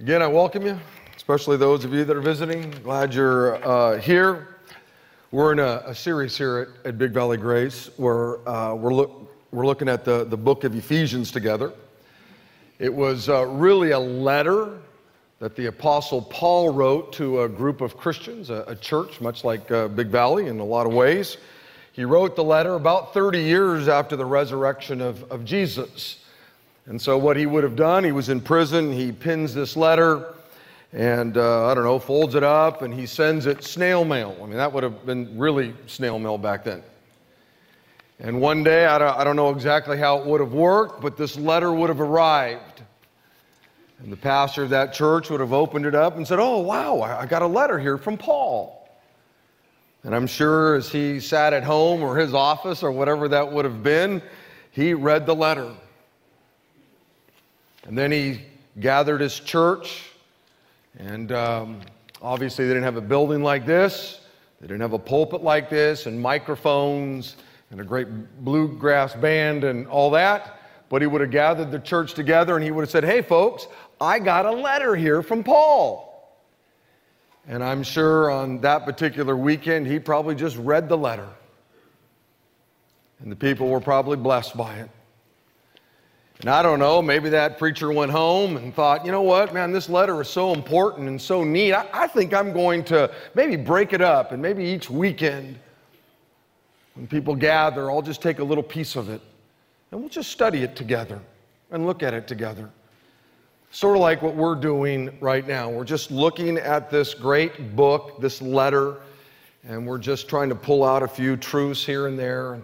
Again, I welcome you, especially those of you that are visiting. Glad you're uh, here. We're in a, a series here at, at, Big Valley Grace where uh, we're, look, we're looking at the, the book of Ephesians together. It was uh, really a letter that the Apostle Paul wrote to a group of Christians, a, a church, much like uh, Big Valley in a lot of ways. He wrote the letter about 30 years after the resurrection of, of Jesus. And so, what he would have done, he was in prison, he pins this letter and, uh, I don't know, folds it up and he sends it snail mail. I mean, that would have been really snail mail back then. And one day, I don't, I don't know exactly how it would have worked, but this letter would have arrived. And the pastor of that church would have opened it up and said, Oh, wow, I got a letter here from Paul. And I'm sure as he sat at home or his office or whatever that would have been, he read the letter. And then he gathered his church, and um, obviously they didn't have a building like this, they didn't have a pulpit like this, and microphones, and a great bluegrass band, and all that. But he would have gathered the church together and he would have said, Hey, folks, I got a letter here from Paul. And I'm sure on that particular weekend, he probably just read the letter. And the people were probably blessed by it. And I don't know, maybe that preacher went home and thought, you know what, man, this letter is so important and so neat. I, I, think I'm going to maybe break it up and maybe each weekend when people gather, I'll just take a little piece of it and we'll just study it together and look at it together. Sort of like what we're doing right now. We're just looking at this great book, this letter, and we're just trying to pull out a few truths here and there and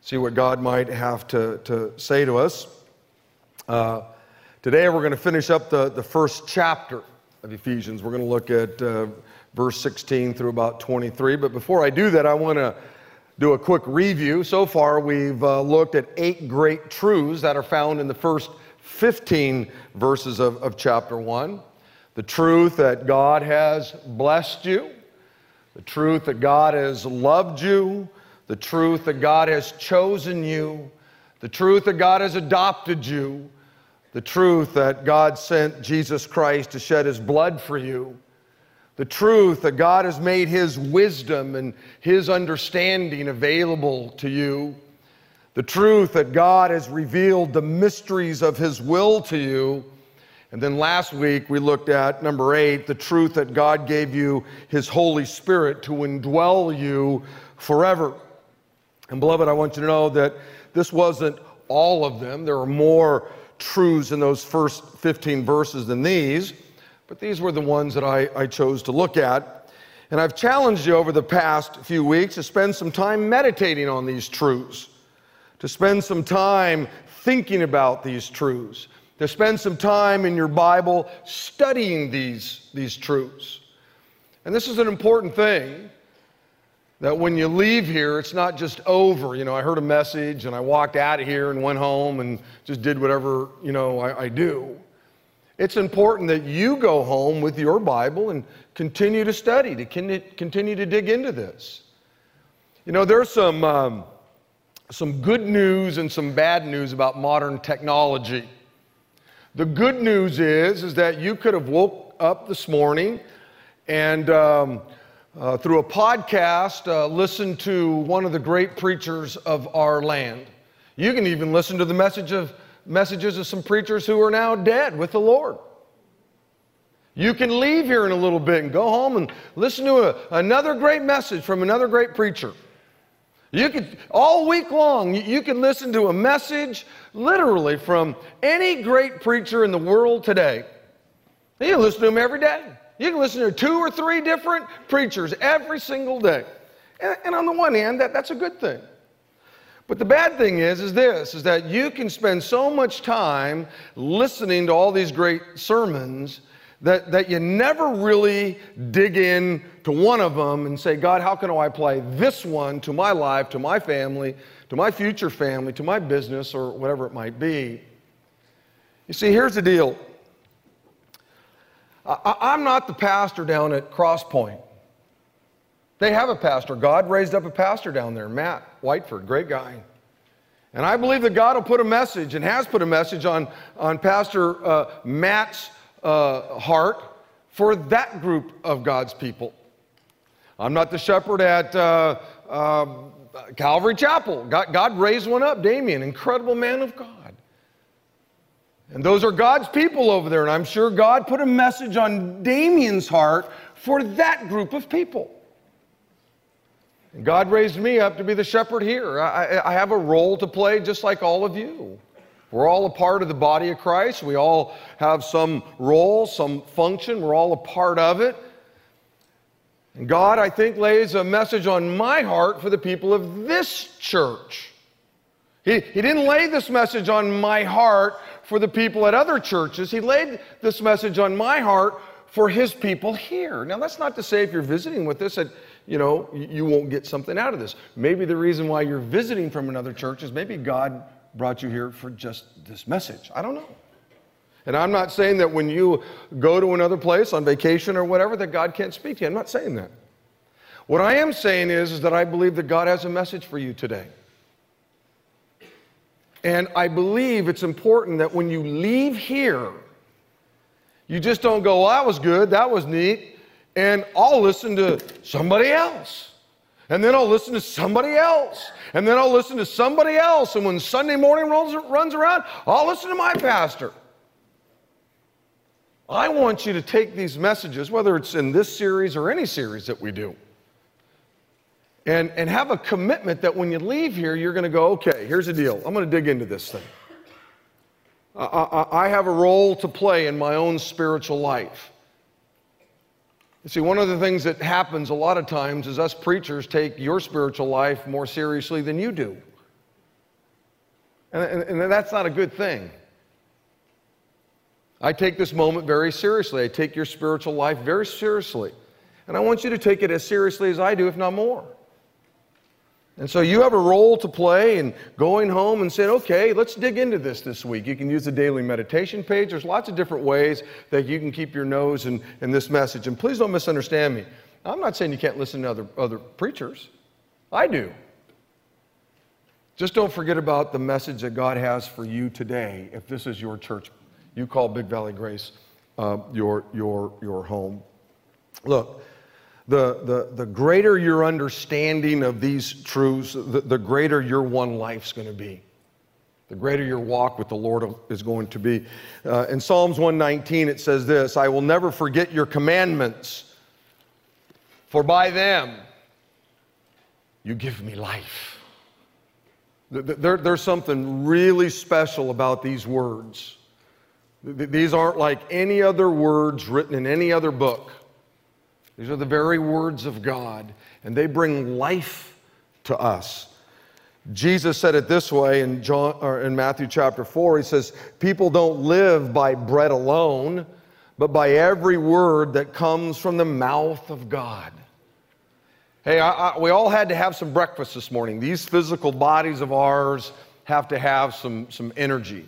see what God might have to, to say to us. Uh, today we're going to finish up the, the first chapter of Ephesians. We're going to look at uh, verse 16 through about 23. But before I do that, I want to do a quick review. So far, we've uh, looked at eight great truths that are found in the first 15 verses of, of chapter 1. The truth that God has blessed you, the truth that God has loved you, the truth that God has chosen you, the truth that God has adopted you, the truth that God sent Jesus Christ to shed his blood for you, the truth that God has made his wisdom and his understanding available to you, the truth that God has revealed the mysteries of his will to you. And then last week we looked at number eight, the truth that God gave you his Holy Spirit to indwell you forever. And beloved, I want you to know that this wasn't all of them. There are more truths in those first 15 verses than these, but these were the ones that I, I chose to look at. And I've challenged you over the past few weeks to spend some time meditating on these truths, to spend some time thinking about these truths, to spend some time in your Bible studying these, these truths. And this is an important thing that when you leave here, it's not just over. You know, I heard a message and I walked out of here and went home and just did whatever, you know, I, I do. It's important that you go home with your Bible and continue to study, to continue to dig into this. You know, there's some, um, some good news and some bad news about modern technology. The good news is, is that you could have woke up this morning and um, uh, through a podcast, uh, listen to one of the great preachers of our land. You can even listen to the message of, messages of some preachers who are now dead with the Lord. You can leave here in a little bit and go home and listen to a, another great message from another great preacher. You could, all week long, you, can listen to a message literally from any great preacher in the world today. You listen to them every day. You can listen to two or three different preachers every single day. And, and on the one hand, that, that's a good thing. But the bad thing is, is this, is that you can spend so much time listening to all these great sermons that, that you never really dig in to one of them and say, God, how can I apply this one to my life, to my family, to my future family, to my business, or whatever it might be? You see, here's the deal. I, am not the pastor down at Crosspoint. They have a pastor. God raised up a pastor down there, Matt Whiteford, great guy. And I believe that God will put a message and has put a message on, on Pastor uh, Matt's uh, heart for that group of God's people. I'm not the shepherd at uh, uh, Calvary Chapel. God, God raised one up, Damien, incredible man of God. And those are God's people over there, and I'm sure God put a message on Damien's heart for that group of people. And God raised me up to be the shepherd here. I, I, have a role to play just like all of you. We're all a part of the body of Christ. We all have some role, some function. We're all a part of it. And God, I think, lays a message on my heart for the people of this church. He, he didn't lay this message on my heart for the people at other churches. He laid this message on my heart for his people here. Now, that's not to say if you're visiting with us that, you know, you won't get something out of this. Maybe the reason why you're visiting from another church is maybe God brought you here for just this message. I don't know. And I'm not saying that when you go to another place on vacation or whatever, that God can't speak to you. I'm not saying that. What I am saying is, is that I believe that God has a message for you today. And I believe it's important that when you leave here, you just don't go, well, that was good, that was neat, and I'll listen to somebody else. And then I'll listen to somebody else. And then I'll listen to somebody else. And when Sunday morning runs, runs around, I'll listen to my pastor. I want you to take these messages, whether it's in this series or any series that we do, and, and have a commitment that when you leave here, you're going to go, okay, here's the deal. I'm going to dig into this thing. I, I, I have a role to play in my own spiritual life. You see, one of the things that happens a lot of times is us preachers take your spiritual life more seriously than you do. And, and, and that's not a good thing. I take this moment very seriously. I take your spiritual life very seriously. And I want you to take it as seriously as I do, if not more. And so you have a role to play in going home and saying, okay, let's dig into this this week. You can use the daily meditation page. There's lots of different ways that you can keep your nose in, in this message. And please don't misunderstand me. I'm not saying you can't listen to other, other preachers, I do. Just don't forget about the message that God has for you today if this is your church you call Big Valley Grace uh, your, your, your home. Look, the, the, the greater your understanding of these truths, the, the greater your one life's going to be. The greater your walk with the Lord is going to be. Uh, in Psalms 119, it says this I will never forget your commandments, for by them you give me life. There, there's something really special about these words. These aren't like any other words written in any other book. These are the very words of God, and they bring life to us. Jesus said it this way in, John, or in Matthew chapter 4. He says, People don't live by bread alone, but by every word that comes from the mouth of God. Hey, I, I, we all had to have some breakfast this morning. These physical bodies of ours have to have some, some energy.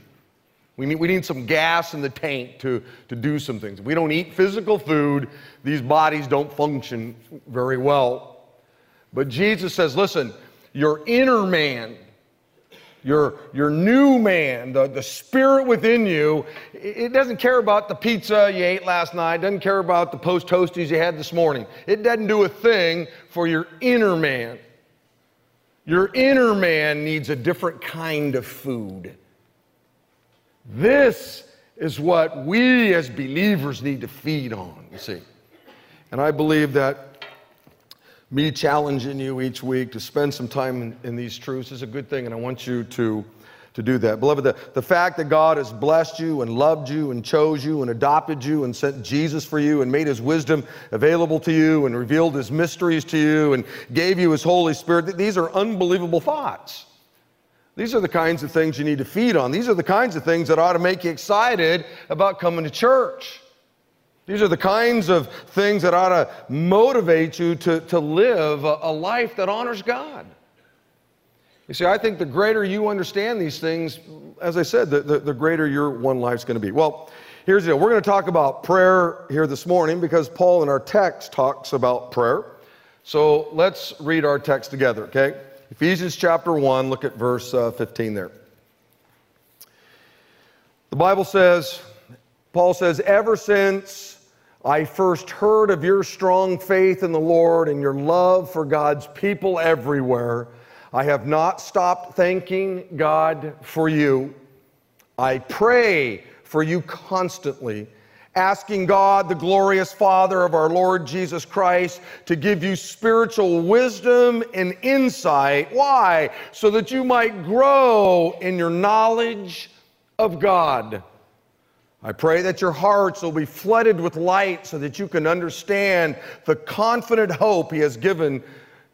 We need, we need some gas in the tank to, to do some things. If we don't eat physical food, these bodies don't function very well. But Jesus says, listen, your inner man, your, your new man, the, the spirit within you, it doesn't care about the pizza you ate last night, doesn't care about the post toasties you had this morning. It doesn't do a thing for your inner man. Your inner man needs a different kind of food. This is what we as believers need to feed on, you see. And I believe that me challenging you each week to spend some time in, in these truths is a good thing, and I want you to, to do that. Beloved, the, the fact that God has blessed you and loved you and chose you and adopted you and sent Jesus for you and made his wisdom available to you and revealed his mysteries to you and gave you his Holy Spirit, these are unbelievable thoughts. These are the kinds of things you need to feed on. These are the kinds of things that ought to make you excited about coming to church. These are the kinds of things that ought to motivate you to, to live a, a life that honors God. You see, I think the greater you understand these things, as I said, the, the, the greater your one life's going to be. Well, here's the deal. We're going to talk about prayer here this morning because Paul in our text talks about prayer. So let's read our text together, okay? Ephesians chapter 1, look at verse uh, 15 there. The Bible says, Paul says, Ever since I first heard of your strong faith in the Lord and your love for God's people everywhere, I have not stopped thanking God for you. I pray for you constantly, asking God, the glorious Father of our Lord Jesus Christ, to give you spiritual wisdom and insight. Why? So that you might grow in your knowledge of God. I pray that your hearts will be flooded with light so that you can understand the confident hope He has given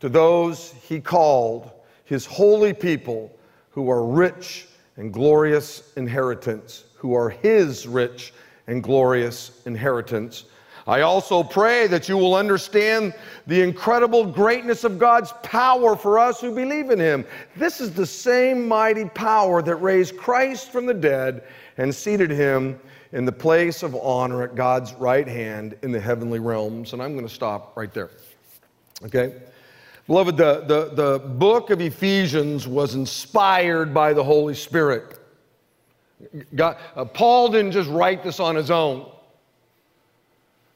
to those He called, His holy people who are rich and glorious inheritance, who are His rich and glorious inheritance. I also pray that you will understand the incredible greatness of God's power for us who believe in Him. This is the same mighty power that raised Christ from the dead and seated Him in the place of honor at God's right hand in the heavenly realms. And I'm going to stop right there. Okay? Beloved, the, the, the book of Ephesians was inspired by the Holy Spirit. God, uh, Paul didn't just write this on his own.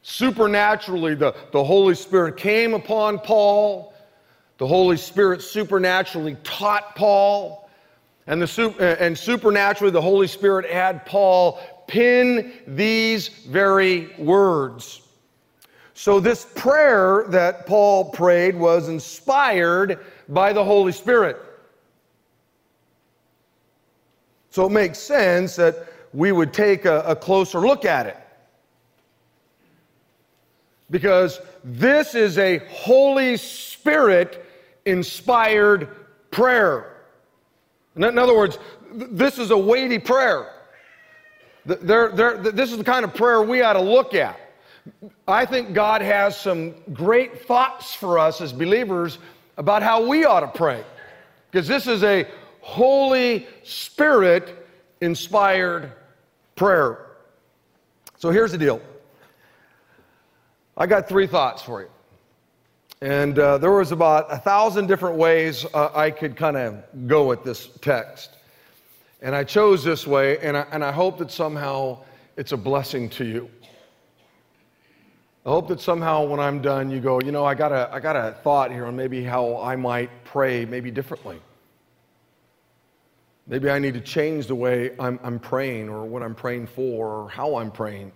Supernaturally, the, the Holy Spirit came upon Paul. The Holy Spirit supernaturally taught Paul. And, the, uh, and supernaturally, the Holy Spirit had Paul pin these very words. So, this prayer that Paul prayed was inspired by the Holy Spirit. So, it makes sense that we would take a, a closer look at it. Because this is a Holy Spirit inspired prayer. In other words, this is a weighty prayer. They're, they're, this is the kind of prayer we ought to look at. I think God has some great thoughts for us as believers about how we ought to pray. Because this is a Holy Spirit inspired prayer. So here's the deal I got three thoughts for you. And uh, there was about a thousand different ways uh, I could kind of go with this text. And I chose this way, and I, and I hope that somehow it's a blessing to you. I hope that somehow when I'm done, you go, you know, I got a, I got a thought here on maybe how I might pray maybe differently. Maybe I need to change the way I'm, I'm praying or what I'm praying for or how I'm praying.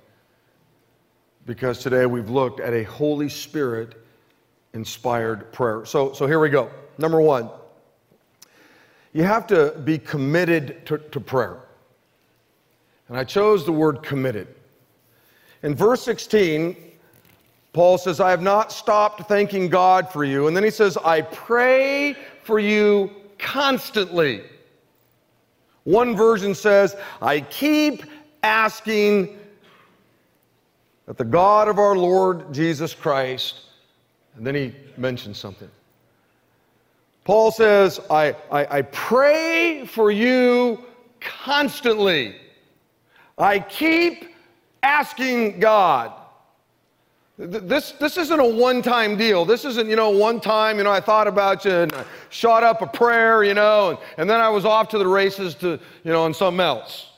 Because today we've looked at a Holy Spirit inspired prayer. So, so here we go. Number one you have to be committed to, to prayer. And I chose the word committed. In verse 16, Paul says, I have not stopped thanking God for you. And then he says, I pray for you constantly. One version says, I keep asking that the God of our Lord Jesus Christ, and then he mentions something. Paul says, I, I, I pray for you constantly. I keep asking God. This, this isn't a one time deal. This isn't, you know, one time, you know, I thought about you and I shot up a prayer, you know, and, and then I was off to the races to, you know, and something else.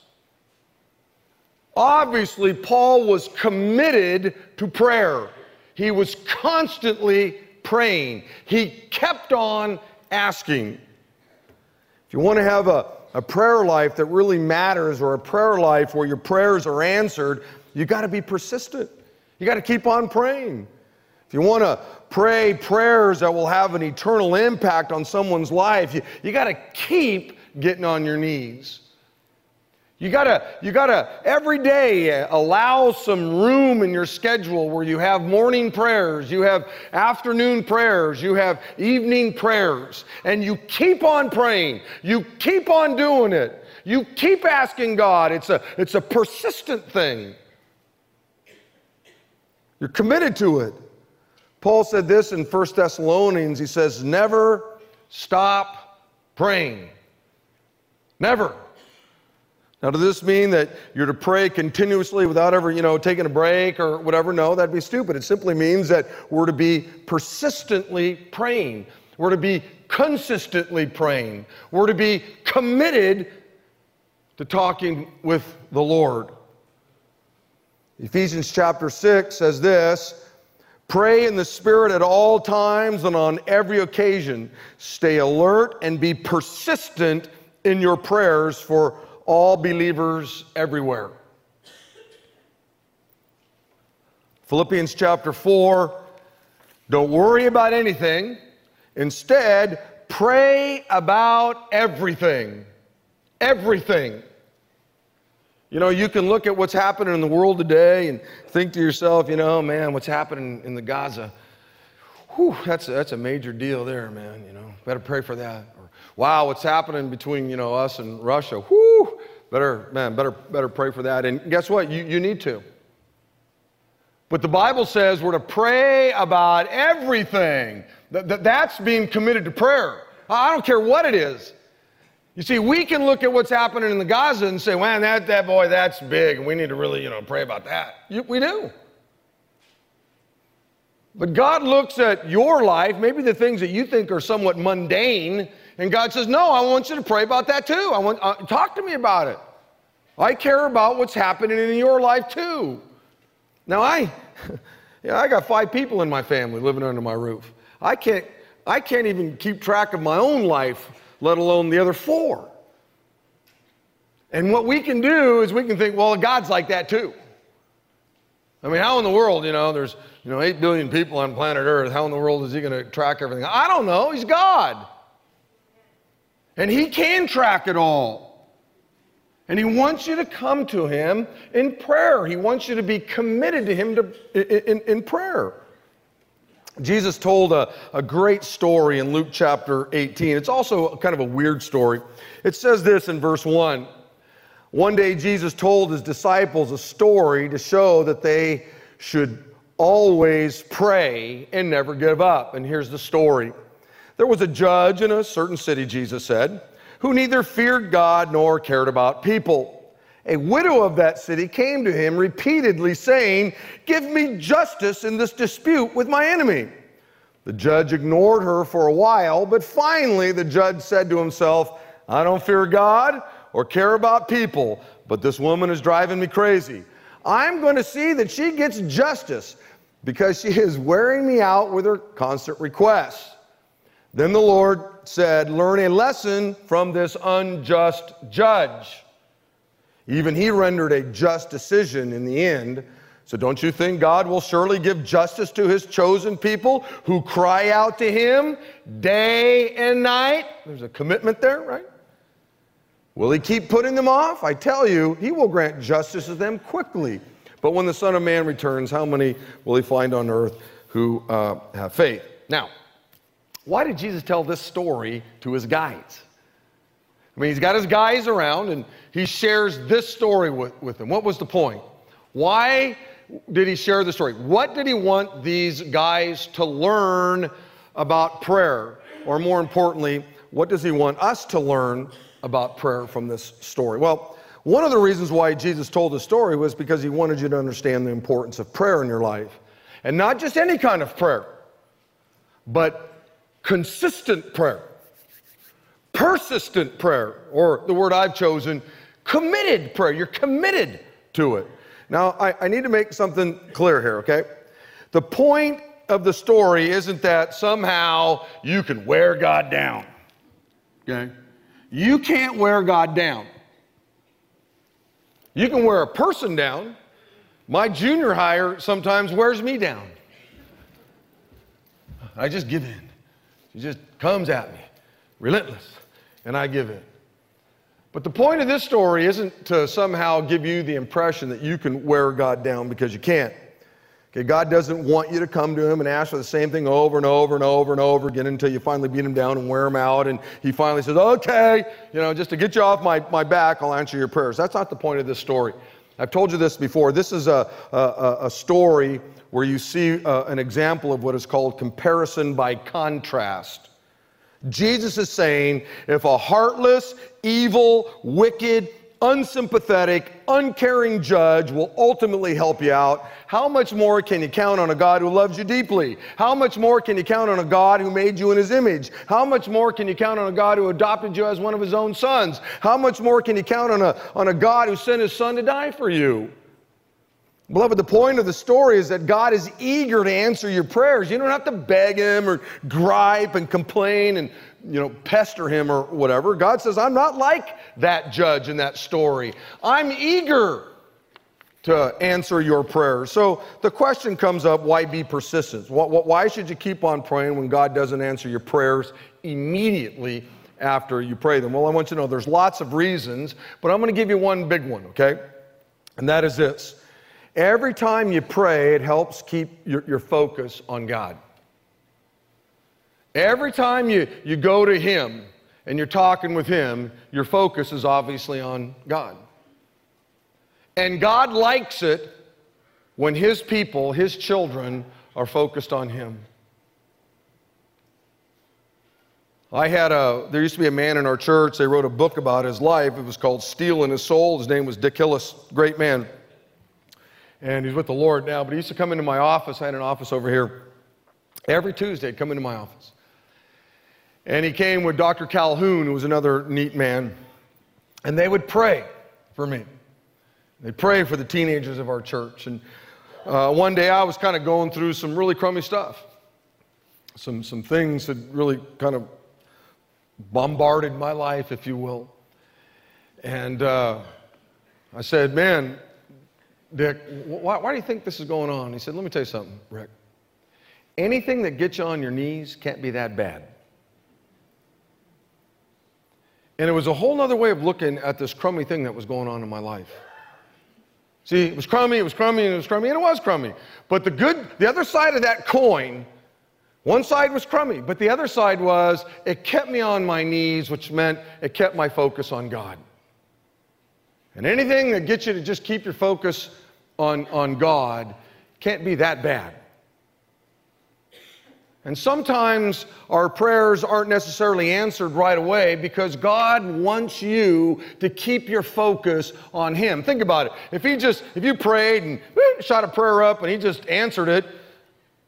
Obviously, Paul was committed to prayer. He was constantly praying. He kept on asking. If you want to have a, a prayer life that really matters or a prayer life where your prayers are answered, you got to be persistent. You got to keep on praying. If you want to pray prayers that will have an eternal impact on someone's life, you, you got to keep getting on your knees. You gotta, you gotta every day allow some room in your schedule where you have morning prayers, you have afternoon prayers, you have evening prayers, and you keep on praying. You keep on doing it. You keep asking God. It's a, it's a persistent thing. You're committed to it. Paul said this in 1 Thessalonians. He says, Never stop praying. Never. Now, does this mean that you're to pray continuously without ever, you know, taking a break or whatever? No, that'd be stupid. It simply means that we're to be persistently praying. We're to be consistently praying. We're to be committed to talking with the Lord. Ephesians chapter 6 says this Pray in the Spirit at all times and on every occasion. Stay alert and be persistent in your prayers for all believers everywhere. Philippians chapter 4 Don't worry about anything. Instead, pray about everything. Everything. You know, you can look at what's happening in the world today and think to yourself, you know, man, what's happening in the Gaza? Whew, that's a, that's a major deal there, man. You know, better pray for that. Or, wow, what's happening between you know us and Russia? Whew, better man, better better pray for that. And guess what? You you need to. But the Bible says we're to pray about everything. That, that's being committed to prayer. I don't care what it is. You see, we can look at what's happening in the Gaza and say, man, that, that boy, that's big, and we need to really, you know, pray about that. You, we do. But God looks at your life, maybe the things that you think are somewhat mundane, and God says, no, I want you to pray about that too. I want, uh, talk to me about it. I care about what's happening in your life too. Now, I, yeah, I got five people in my family living under my roof. I can't, I can't even keep track of my own life let alone the other four. And what we can do is we can think, well, God's like that too. I mean, how in the world, you know, there's, you know, 8 billion people on planet Earth. How in the world is he going to track everything? I don't know. He's God. And he can track it all. And he wants you to come to him in prayer. He wants you to be committed to him to, in, in prayer. Jesus told a, a great story in Luke chapter 18. It's also kind of a weird story. It says this in verse 1. One day, Jesus told his disciples a story to show that they should always pray and never give up. And here's the story There was a judge in a certain city, Jesus said, who neither feared God nor cared about people. A widow of that city came to him repeatedly saying, Give me justice in this dispute with my enemy. The judge ignored her for a while, but finally the judge said to himself, I don't fear God or care about people, but this woman is driving me crazy. I'm going to see that she gets justice because she is wearing me out with her constant requests. Then the Lord said, Learn a lesson from this unjust judge. Even he rendered a just decision in the end. So don't you think God will surely give justice to his chosen people who cry out to him day and night? There's a commitment there, right? Will he keep putting them off? I tell you, he will grant justice to them quickly. But when the Son of Man returns, how many will he find on earth who uh, have faith? Now, why did Jesus tell this story to his guides? I mean, he's got his guys around and he shares this story with, with them. What was the point? Why did he share the story? What did he want these guys to learn about prayer? Or more importantly, what does he want us to learn about prayer from this story? Well, one of the reasons why Jesus told the story was because he wanted you to understand the importance of prayer in your life. And not just any kind of prayer, but consistent prayer persistent prayer, or the word I've chosen, committed prayer. You're committed to it. Now, I, I need to make something clear here, okay? The point of the story isn't that somehow you can wear God down, okay? You can't wear God down. You can wear a person down. My junior higher sometimes wears me down. I just give in. He just comes at me, relentless and I give in. But the point of this story isn't to somehow give you the impression that you can wear God down because you can't. Okay, God doesn't want you to come to Him and ask for the same thing over and over and over and over again until you finally beat Him down and wear Him out. And He finally says, okay, you know, just to get you off my, my back, I'll answer your prayers. That's not the point of this story. I've told you this before. This is a, a, a story where you see uh, an example of what is called comparison by contrast. Jesus is saying if a heartless, evil, wicked, unsympathetic, uncaring judge will ultimately help you out, how much more can you count on a God who loves you deeply? How much more can you count on a God who made you in his image? How much more can you count on a God who adopted you as one of his own sons? How much more can you count on a, on a God who sent his son to die for you? Beloved, the point of the story is that God is eager to answer your prayers. You don't have to beg Him or gripe and complain and you know pester Him or whatever. God says, "I'm not like that judge in that story. I'm eager to answer your prayers." So the question comes up: Why be persistent? Why should you keep on praying when God doesn't answer your prayers immediately after you pray them? Well, I want you to know there's lots of reasons, but I'm going to give you one big one. Okay, and that is this. Every time you pray, it helps keep your, your focus on God. Every time you, you go to Him and you're talking with Him, your focus is obviously on God. And God likes it when His people, His children, are focused on Him. I had a, there used to be a man in our church, they wrote a book about his life. It was called Steel in His Soul. His name was Dick Hillis, great man and he's with the Lord now. But he used to come into my office. I had an office over here. Every Tuesday, he'd come into my office. And he came with Dr. Calhoun, who was another neat man. And they would pray for me. They'd pray for the teenagers of our church. And uh, one day I was kind of going through some really crummy stuff. Some, some things that really kind of bombarded my life, if you will. And uh, I said, Man, Dick, why, why do you think this is going on? He said, Let me tell you something, Rick. Anything that gets you on your knees can't be that bad. And it was a whole other way of looking at this crummy thing that was going on in my life. See, it was crummy, it was crummy, and it was crummy, and it was crummy. But the good, the other side of that coin, one side was crummy, but the other side was it kept me on my knees, which meant it kept my focus on God. And anything that gets you to just keep your focus on, on God can't be that bad. And sometimes our prayers aren't necessarily answered right away because God wants you to keep your focus on Him. Think about it. If He just, if you prayed and shot a prayer up and He just answered it,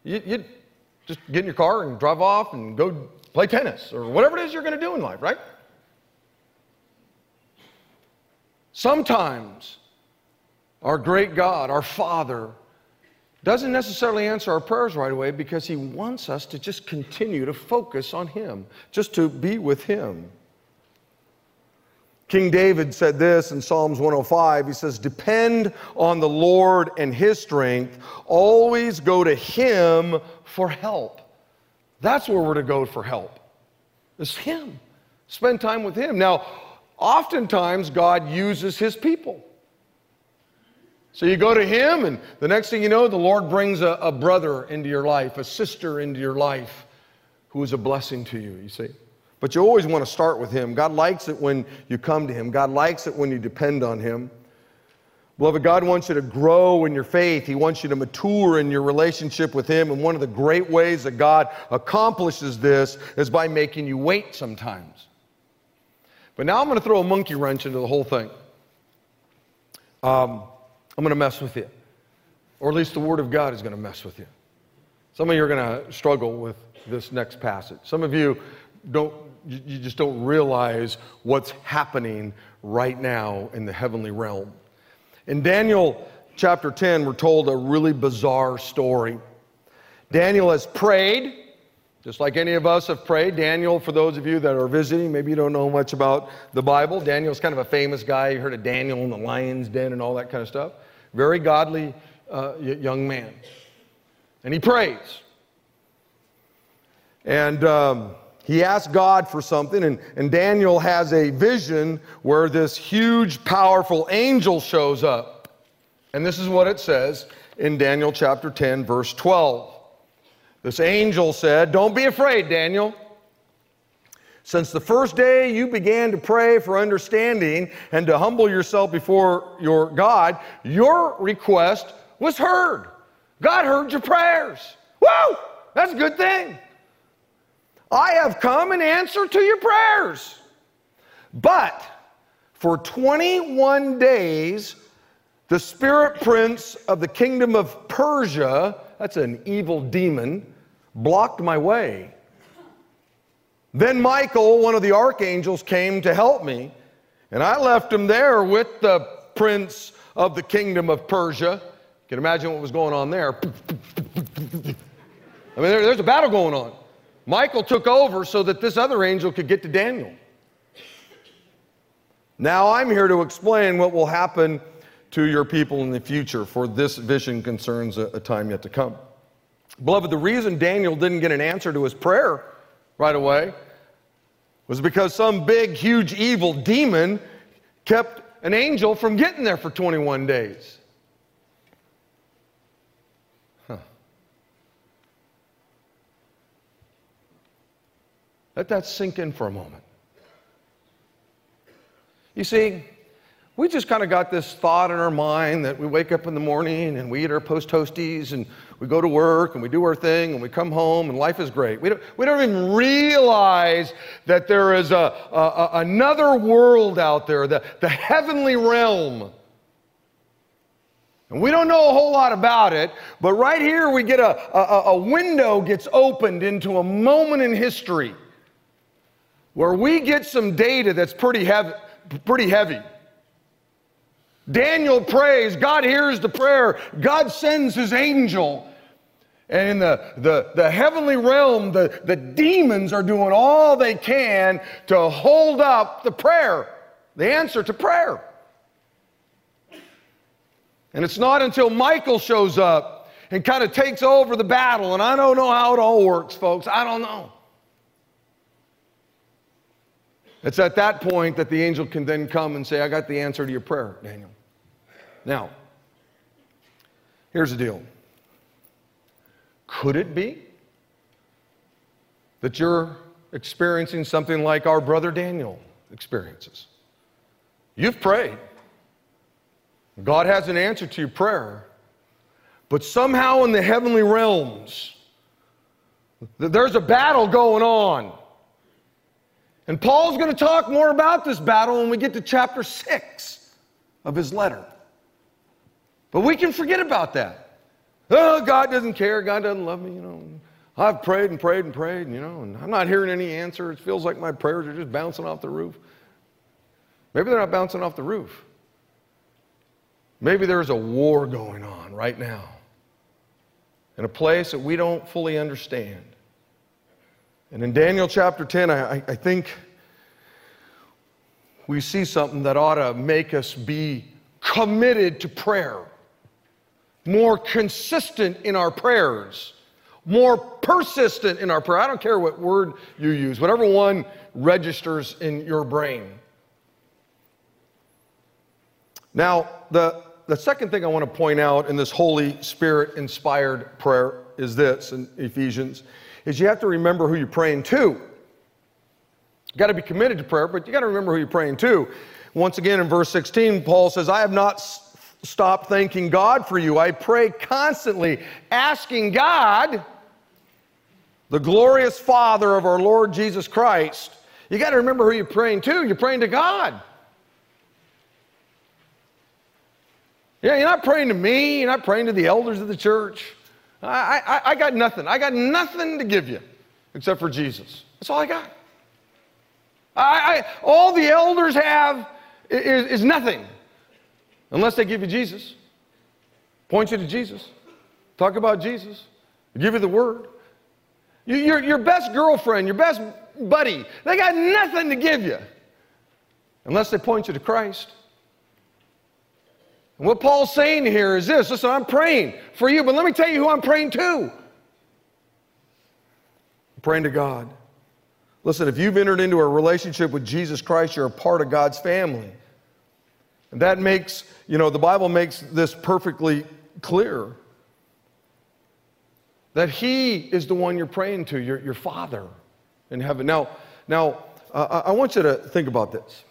you, would just get in your car and drive off and go play tennis or whatever it is you're going to do in life, right? Sometimes our great God, our Father, doesn't necessarily answer our prayers right away because He wants us to just continue to focus on Him, just to be with Him. King David said this in Psalms 105. He says, Depend on the Lord and His strength. Always go to Him for help. That's where we're to go for help. It's Him. Spend time with Him. Now, oftentimes God uses his people. So you go to him, and the next thing you know, the Lord brings a, a brother into your life, a sister into your life who is a blessing to you, you see. But you always want to start with him. God likes it when you come to him, God likes it when you depend on him. Beloved, God wants you to grow in your faith. He wants you to mature in your relationship with Him. And one of the great ways that God accomplishes this is by making you wait sometimes. But now I'm going to throw a monkey wrench into the whole thing. Um, I'm going to mess with you. Or at least the Word of God is going to mess with you. Some of you are going to struggle with this next passage. Some of you don't, you just don't realize what's happening right now in the heavenly realm. In Daniel chapter 10, we're told a really bizarre story. Daniel has prayed just like any of us have prayed, Daniel, for those of you that are visiting, maybe you don't know much about the Bible. Daniel's kind of a famous guy. You heard of Daniel in the lion's den and all that kind of stuff. Very godly uh, young man. And he prays. And um, he asks God for something, and, and Daniel has a vision where this huge, powerful angel shows up. And this is what it says in Daniel chapter 10, verse 12. This angel said, Don't be afraid, Daniel. Since the first day you began to pray for understanding and to humble yourself before your God, your request was heard. God heard your prayers. Whoa! That's a good thing. I have come in answer to your prayers. But for 21 days, the spirit prince of the kingdom of Persia that's an evil demon, blocked my way. Then Michael, one of the archangels, came to help me, and I left him there with the prince of the kingdom of Persia, You can imagine what was going on there. I mean, there, there's a battle going on. Michael took over so that this other angel could get to Daniel. Now I'm here to explain what will happen to your people in the future, for this vision concerns a, a time yet to come. Beloved, the reason Daniel didn't get an answer to his prayer right away was because some big, huge, evil demon kept an angel from getting there for 21 days. Huh. Let that sink in for a moment. You see, we just kind of got this thought in our mind that we wake up in the morning and we eat our post toasties and we go to work and we do our thing and we come home and life is great. We don't, we don't even realize that there is a, a, another world out there, the, the heavenly realm. And we don't know a whole lot about it, but right here we get a, a, a window gets opened into a moment in history where we get some data that's pretty heavy. Pretty heavy. Daniel prays, God hears the prayer, God sends his angel. And in the, the, the heavenly realm, the, the demons are doing all they can to hold up the prayer, the answer to prayer. And it's not until Michael shows up and kind of takes over the battle, and I don't know how it all works, folks. I don't know. It's at that point that the angel can then come and say, I got the answer to your prayer, Daniel. Now, here's the deal could it be that you're experiencing something like our brother Daniel experiences? You've prayed, God has an answer to your prayer, but somehow in the heavenly realms, there's a battle going on. And Paul's going to talk more about this battle when we get to chapter 6 of his letter. But we can forget about that. Oh, God doesn't care. God doesn't love me, you know. I've prayed and prayed and prayed, you know, and I'm not hearing any answer. It feels like my prayers are just bouncing off the roof. Maybe they're not bouncing off the roof. Maybe there's a war going on right now in a place that we don't fully understand. And in Daniel chapter 10, I, I think we see something that ought to make us be committed to prayer more consistent in our prayers, more persistent in our prayer. I don't care what word you use, whatever one registers in your brain. Now, the, the second thing I want to point out in this Holy Spirit inspired prayer is this in Ephesians is you have to remember who you're praying to. You got to be committed to prayer, but you got to remember who you're praying to. Once again, in verse 16, Paul says, I have not stop thanking God for you. I pray constantly, asking God, the glorious Father of our Lord Jesus Christ. You got to remember who you're praying to. You're praying to God. Yeah, you're not praying to me. You're not praying to the elders of the church. I, I, I got nothing. I got nothing to give you except for Jesus. That's all I got. I, I all the elders have is, is nothing. Unless they give you Jesus, point you to Jesus, talk about Jesus, give you the word. Your, your best girlfriend, your best buddy, they got nothing to give you unless they point you to Christ. And what Paul's saying here is this listen, I'm praying for you, but let me tell you who I'm praying to. I'm praying to God. Listen, if you've entered into a relationship with Jesus Christ, you're a part of God's family. And that makes, you know, the Bible makes this perfectly clear that He is the one you're praying to, your, your Father in heaven. Now, now uh, I want you to think about this.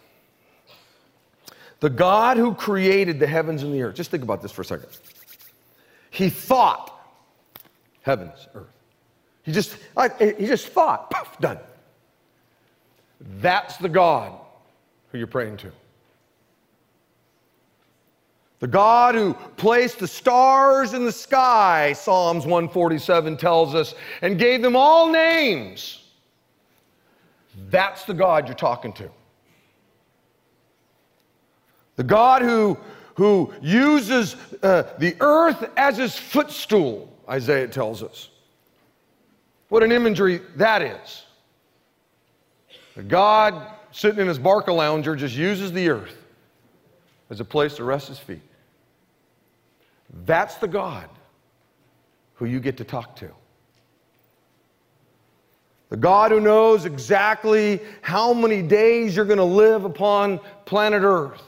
The God who created the heavens and the earth, just think about this for a second. He thought heavens, earth. He just, he just thought, poof, done. That's the God who you're praying to. The God who placed the stars in the sky, Psalms 147 tells us, and gave them all names. That's the God you're talking to. The God who, who uses uh, the earth as his footstool, Isaiah tells us. What an imagery that is. The God sitting in his Barcalounger just uses the earth as a place to rest his feet. That's the God who you get to talk to. The God who knows exactly how many days you're going to live upon planet Earth.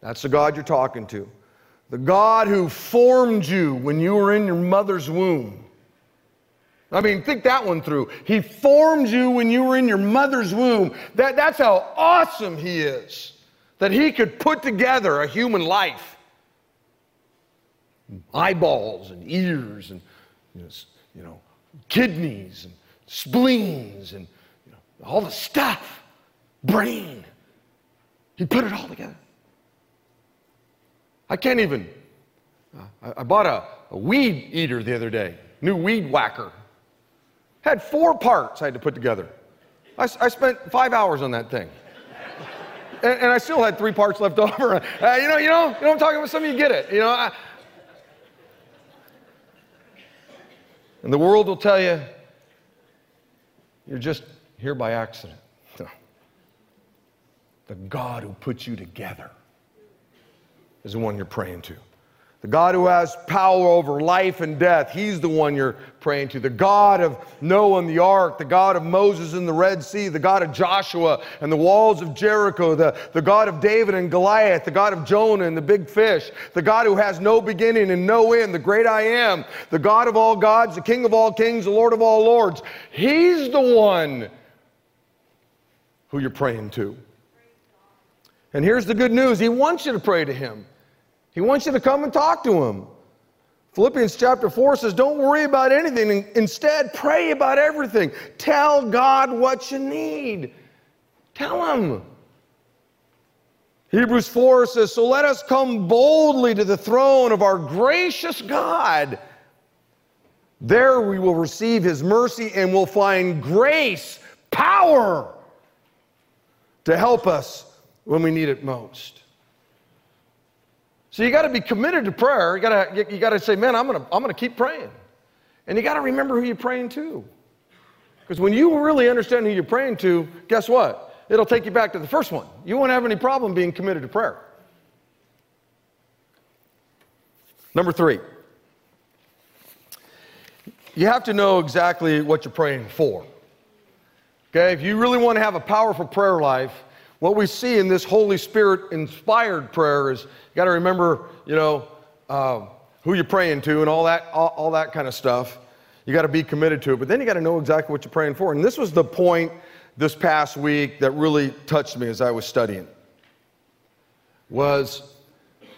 That's the God you're talking to. The God who formed you when you were in your mother's womb. I mean, think that one through. He formed you when you were in your mother's womb. That, that's how awesome He is. That He could put together a human life eyeballs and ears and you know, you know kidneys and spleens and you know, all the stuff, brain. He put it all together. I can't even. Uh, I, I, bought a, a weed eater the other day, new weed whacker. Had four parts I had to put together. I, I spent five hours on that thing. and, and, I still had three parts left over. Uh, you know, you know, you know I'm talking about? Some of you get it. You know, I, and the world will tell you, you're just here by accident. No. The God who put you together is the one you're praying to. The God who has power over life and death, He's the one you're praying to. The God of Noah and the ark, the God of Moses in the Red Sea, the God of Joshua and the walls of Jericho, the, the God of David and Goliath, the God of Jonah and the big fish, the God who has no beginning and no end, the great I am, the God of all gods, the King of all kings, the Lord of all lords. He's the one who you're praying to. And here's the good news He wants you to pray to Him. He wants you to come and talk to him. Philippians chapter 4 says, Don't worry about anything. Instead, pray about everything. Tell God what you need. Tell him. Hebrews 4 says, So let us come boldly to the throne of our gracious God. There we will receive his mercy and will find grace, power to help us when we need it most. So you got to be committed to prayer. You got to you to say, "Man, I'm going to I'm to keep praying." And you got to remember who you're praying to. Because when you really understand who you're praying to, guess what? It'll take you back to the first one. You won't have any problem being committed to prayer. Number 3. You have to know exactly what you're praying for. Okay? If you really want to have a powerful prayer life, what we see in this Holy Spirit inspired prayer is you got to remember, you know, uh, who you're praying to and all that, all, all that kind of stuff. You got to be committed to it, but then you got to know exactly what you're praying for. And this was the point this past week that really touched me as I was studying. Was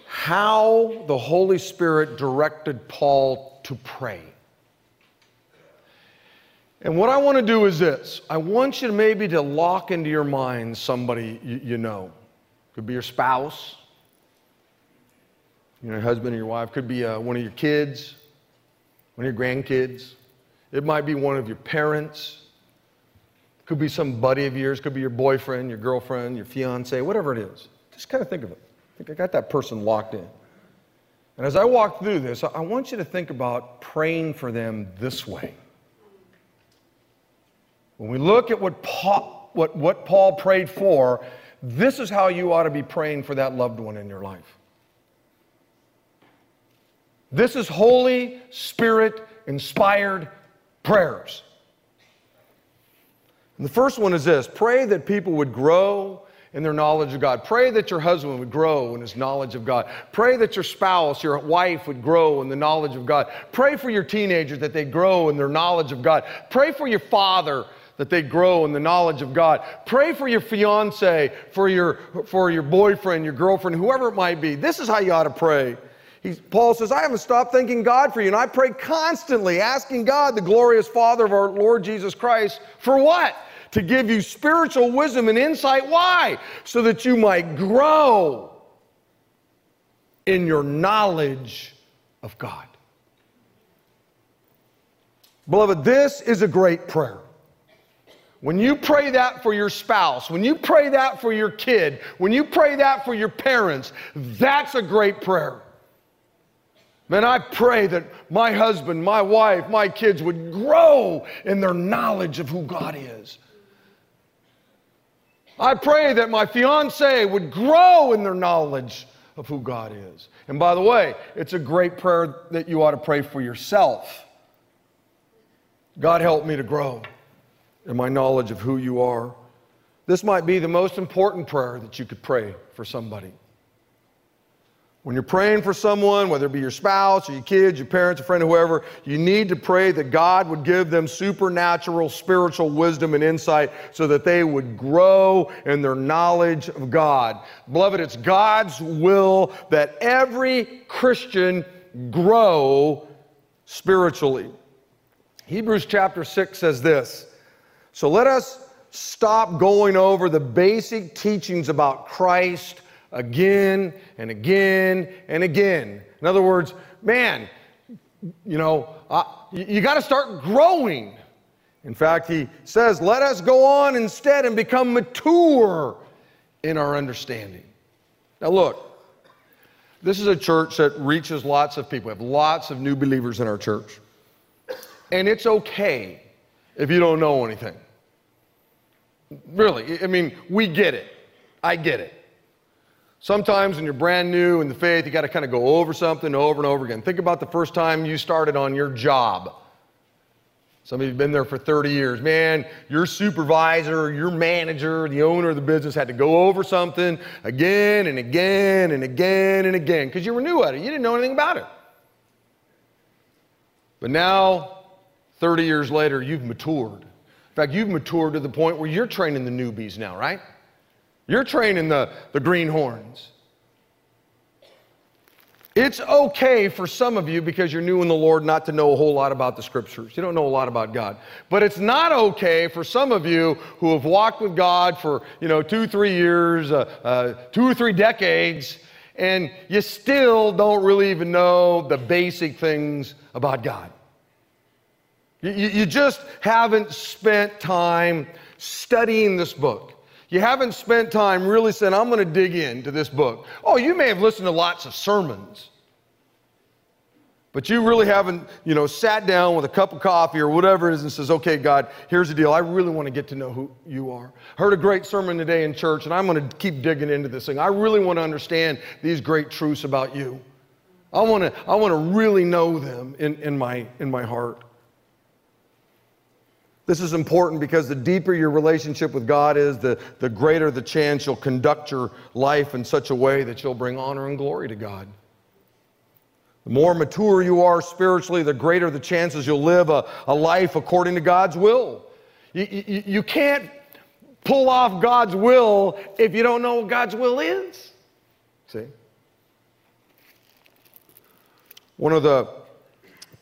how the Holy Spirit directed Paul to pray. And what I want to do is this I want you to maybe to lock into your mind somebody you, you know. Could be your spouse, you know, your husband or your wife. Could be uh, one of your kids, one of your grandkids. It might be one of your parents. Could be some buddy of yours. Could be your boyfriend, your girlfriend, your fiance, whatever it is. Just kind of think of it. I think I got that person locked in. And as I walk through this, I want you to think about praying for them this way. When we look at what Paul, what, what Paul prayed for, this is how you ought to be praying for that loved one in your life. This is Holy Spirit inspired prayers. And the first one is this pray that people would grow in their knowledge of God. Pray that your husband would grow in his knowledge of God. Pray that your spouse, your wife would grow in the knowledge of God. Pray for your teenagers that they grow in their knowledge of God. Pray for your father that they grow in the knowledge of God. Pray for your fiance, for your, for your boyfriend, your girlfriend, whoever it might be. This is how you ought to pray. He, Paul says, I haven't stopped thanking God for you, and I pray constantly, asking God, the glorious Father of our Lord Jesus Christ, for what? To give you spiritual wisdom and insight. Why? So that you might grow in your knowledge of God. Beloved, this is a great prayer. When you pray that for your spouse, when you pray that for your kid, when you pray that for your parents, that's a great prayer. Man, I pray that my husband, my wife, my kids would grow in their knowledge of who God is. I pray that my fiance would grow in their knowledge of who God is. And by the way, it's a great prayer that you ought to pray for yourself. God, help me to grow in my knowledge of who you are. This might be the most important prayer that you could pray for somebody. When you're praying for someone, whether it be your spouse or your kids, your parents, a friend, whoever, you need to pray that God would give them supernatural spiritual wisdom and insight so that they would grow in their knowledge of God. Beloved, it's God's will that every Christian grow spiritually. Hebrews chapter 6 says this So let us stop going over the basic teachings about Christ again and again and again. In other words, man, you know, uh, you, got to start growing. In fact, he says, let us go on instead and become mature in our understanding. Now, look, this is a church that reaches lots of people. We have lots of new believers in our church. And it's okay if you don't know anything. Really, I mean, we get it. I get it. Sometimes when you're brand new in the faith, you got to kind of go over something over and over again. Think about the first time you started on your job. Some of you have been there for 30 years. Man, your supervisor, your manager, the owner of the business had to go over something again and again and again and again because you were new at it. You didn't know anything about it. But now, 30 years later, you've matured. Fact, you've matured to the point where you're training the newbies now, right? You're training the, the greenhorns. It's okay for some of you because you're new in the Lord not to know a whole lot about the scriptures. You don't know a lot about God. But it's not okay for some of you who have walked with God for, you know, two, three years, uh, uh, two or three decades, and you still don't really even know the basic things about God. You, you just haven't spent time studying this book. You haven't spent time really saying, I'm going to dig into this book. Oh, you may have listened to lots of sermons, but you really haven't, you know, sat down with a cup of coffee or whatever it is and says, okay, God, here's the deal. I really want to get to know who you are. Heard a great sermon today in church, and I'm going to keep digging into this thing. I really want to understand these great truths about you. I want to, I want to really know them in, in, my, in my heart. This is important because the deeper your relationship with God is, the, the greater the chance you'll conduct your life in such a way that you'll bring honor and glory to God. The more mature you are spiritually, the greater the chances you'll live a, a life according to God's will. You, you, you can't pull off God's will if you don't know what God's will is. See? One of the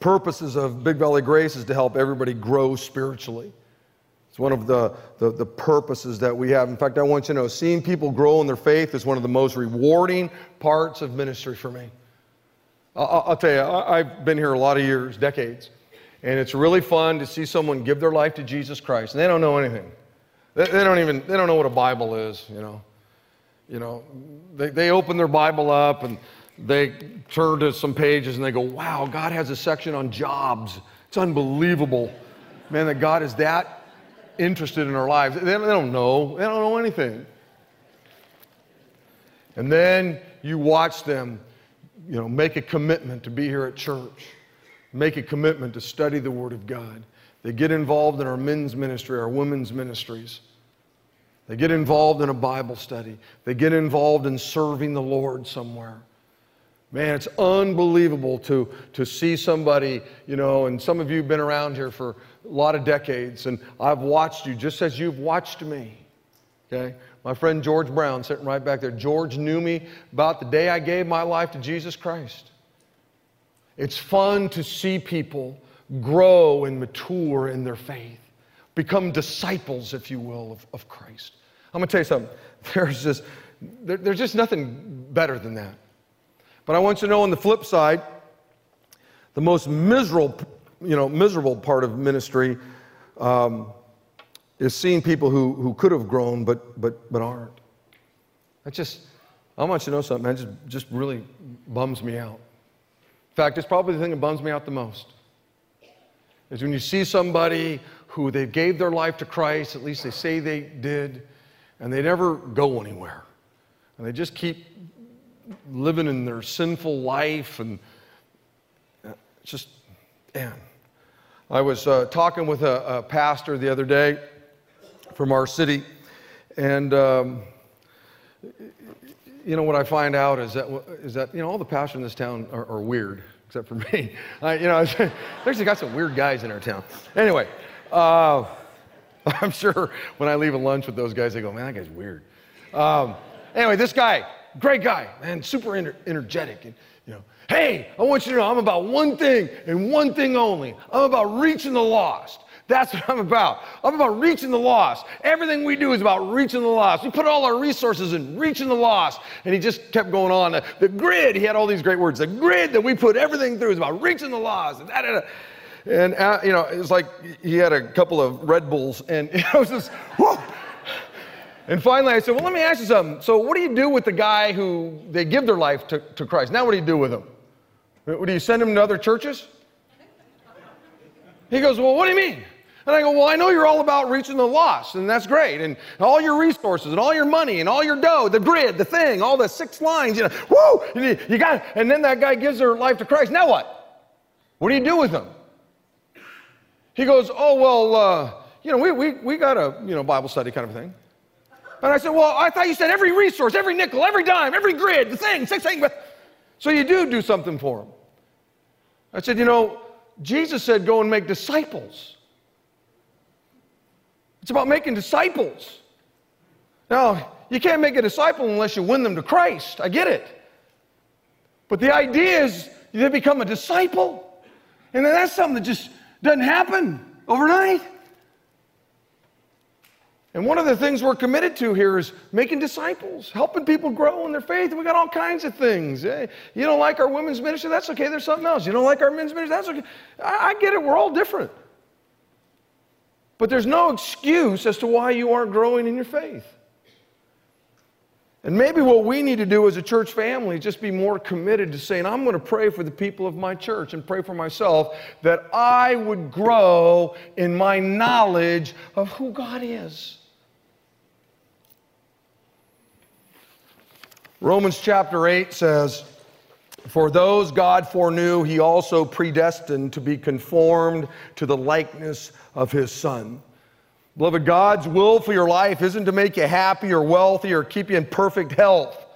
purposes of Big Valley Grace is to help everybody grow spiritually. It's one of the, the, the, purposes that we have. In fact, I want you to know seeing people grow in their faith is one of the most rewarding parts of ministry for me. I'll, I'll tell you, I, I've been here a lot of years, decades, and it's really fun to see someone give their life to Jesus Christ, and they don't know anything. They, they don't even they don't know what a Bible is, you know. You know, they, they open their Bible up and they turn to some pages and they go, wow, God has a section on jobs. It's unbelievable, man, that God is that interested in our lives. They, don't know, they don't know anything. And then you watch them, you know, make a commitment to be here at church, make a commitment to study the Word of God. They get involved in our men's ministry, our women's ministries. They get involved in a Bible study. They get involved in serving the Lord somewhere. Man, it's unbelievable to, to see somebody, you know, and some of you have been around here for a lot of decades, and I've watched you just as you've watched me. Okay? My friend George Brown, sitting right back there, George knew me about the day I gave my life to Jesus Christ. It's fun to see people grow and mature in their faith, become disciples, if you will, of, of Christ. I'm going to tell you something. There's just, there, there's just nothing better than that. But I want you to know on the flip side, the most miserable, you know, miserable part of ministry um, is seeing people who, who could have grown but, but, but aren't. That just, I want you to know something, man, just, just really bums me out. In fact, it's probably the thing that bums me out the most. Is when you see somebody who they gave their life to Christ, at least they say they did, and they never go anywhere. And they just keep living in their sinful life and uh, just, man. I was uh, talking with a, a pastor the other day from our city. And, um, you know, what I find out is that, is that, you know, all the pastors in this town are, are weird, except for me. I, you know, there's got some weird guys in our town. Anyway, uh, I'm sure when I leave a lunch with those guys, they go, man, that guy's weird. Um, anyway, this guy, great guy, man, super ener- energetic. And, you know, hey, I want you to know I'm about one thing and one thing only. I'm about reaching the lost. That's what I'm about. I'm about reaching the lost. Everything we do is about reaching the lost. We put all our resources in reaching the lost. And he just kept going on. The, grid, he had all these great words. The grid that we put everything through is about reaching the lost. And, da, da, da. and uh, you know, it was like he had a couple of Red Bulls, and it was just, whoa. And finally, I said, Well, let me ask you something. So, what do you do with the guy who they give their life to, to Christ? Now, what do you do with him? Do you send him to other churches? He goes, Well, what do you mean? And I go, Well, I know you're all about reaching the lost, and that's great. And all your resources, and all your money, and all your dough, the grid, the thing, all the six lines, you know, woo! You, you got, and then that guy gives their life to Christ. Now what? What do you do with them? He goes, Oh, well, uh, you know, we, we, we got a you know, Bible study kind of thing. And I said, Well, I thought you said every resource, every nickel, every dime, every grid, the thing, six things. So you do do something for them. I said, You know, Jesus said, Go and make disciples. It's about making disciples. Now, you can't make a disciple unless you win them to Christ. I get it. But the idea is they become a disciple. And then that's something that just doesn't happen overnight. And one of the things we're committed to here is making disciples, helping people grow in their faith. And we got all kinds of things. Eh, you don't like our women's ministry? That's okay. There's something else. You don't like our men's ministry? That's okay. I, I get it. We're all different. But there's no excuse as to why you aren't growing in your faith. And maybe what we need to do as a church family is just be more committed to saying, I'm going to pray for the people of my church and pray for myself that I would grow in my knowledge of who God is. Romans chapter 8 says, For those God foreknew, he also predestined to be conformed to the likeness of his son. Beloved, God's will for your life isn't to make you happy or wealthy or keep you in perfect health.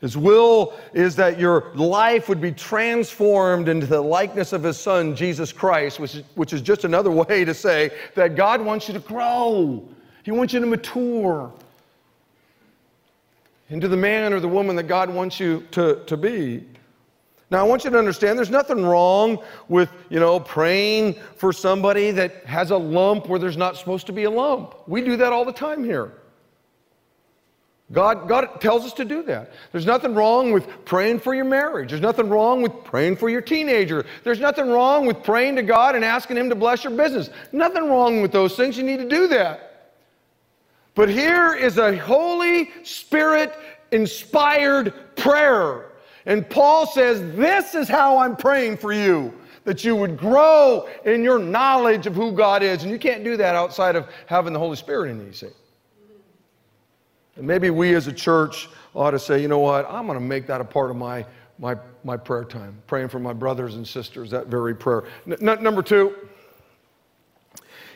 His will is that your life would be transformed into the likeness of His Son, Jesus Christ, which is, which is just another way to say that God wants you to grow. He wants you to mature into the man or the woman that God wants you to, to be. Now, I want you to understand there's nothing wrong with, you know, praying for somebody that has a lump where there's not supposed to be a lump. We do that all the time here. God, God tells us to do that. There's nothing wrong with praying for your marriage. There's nothing wrong with praying for your teenager. There's nothing wrong with praying to God and asking Him to bless your business. Nothing wrong with those things. You need to do that. But here is a Holy Spirit inspired prayer and Paul says, This is how I'm praying for you that you would grow in your knowledge of who God is. And you can't do that outside of having the Holy Spirit in you, you see. And maybe we as a church ought to say, you know what, I'm going to make that a part of my, my, my prayer time, praying for my brothers and sisters, that very prayer. N- number two,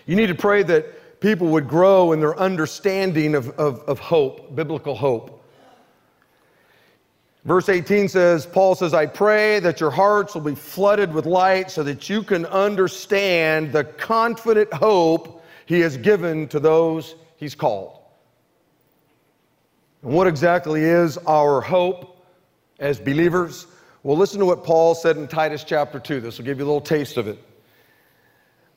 you need to pray that people would grow in their understanding of, of, of hope, biblical hope. Verse 18 says, Paul says, I pray that your hearts will be flooded with light so that you can understand the confident hope he has given to those he's called. And what exactly is our hope as believers? Well, listen to what Paul said in Titus chapter 2. This will give you a little taste of it.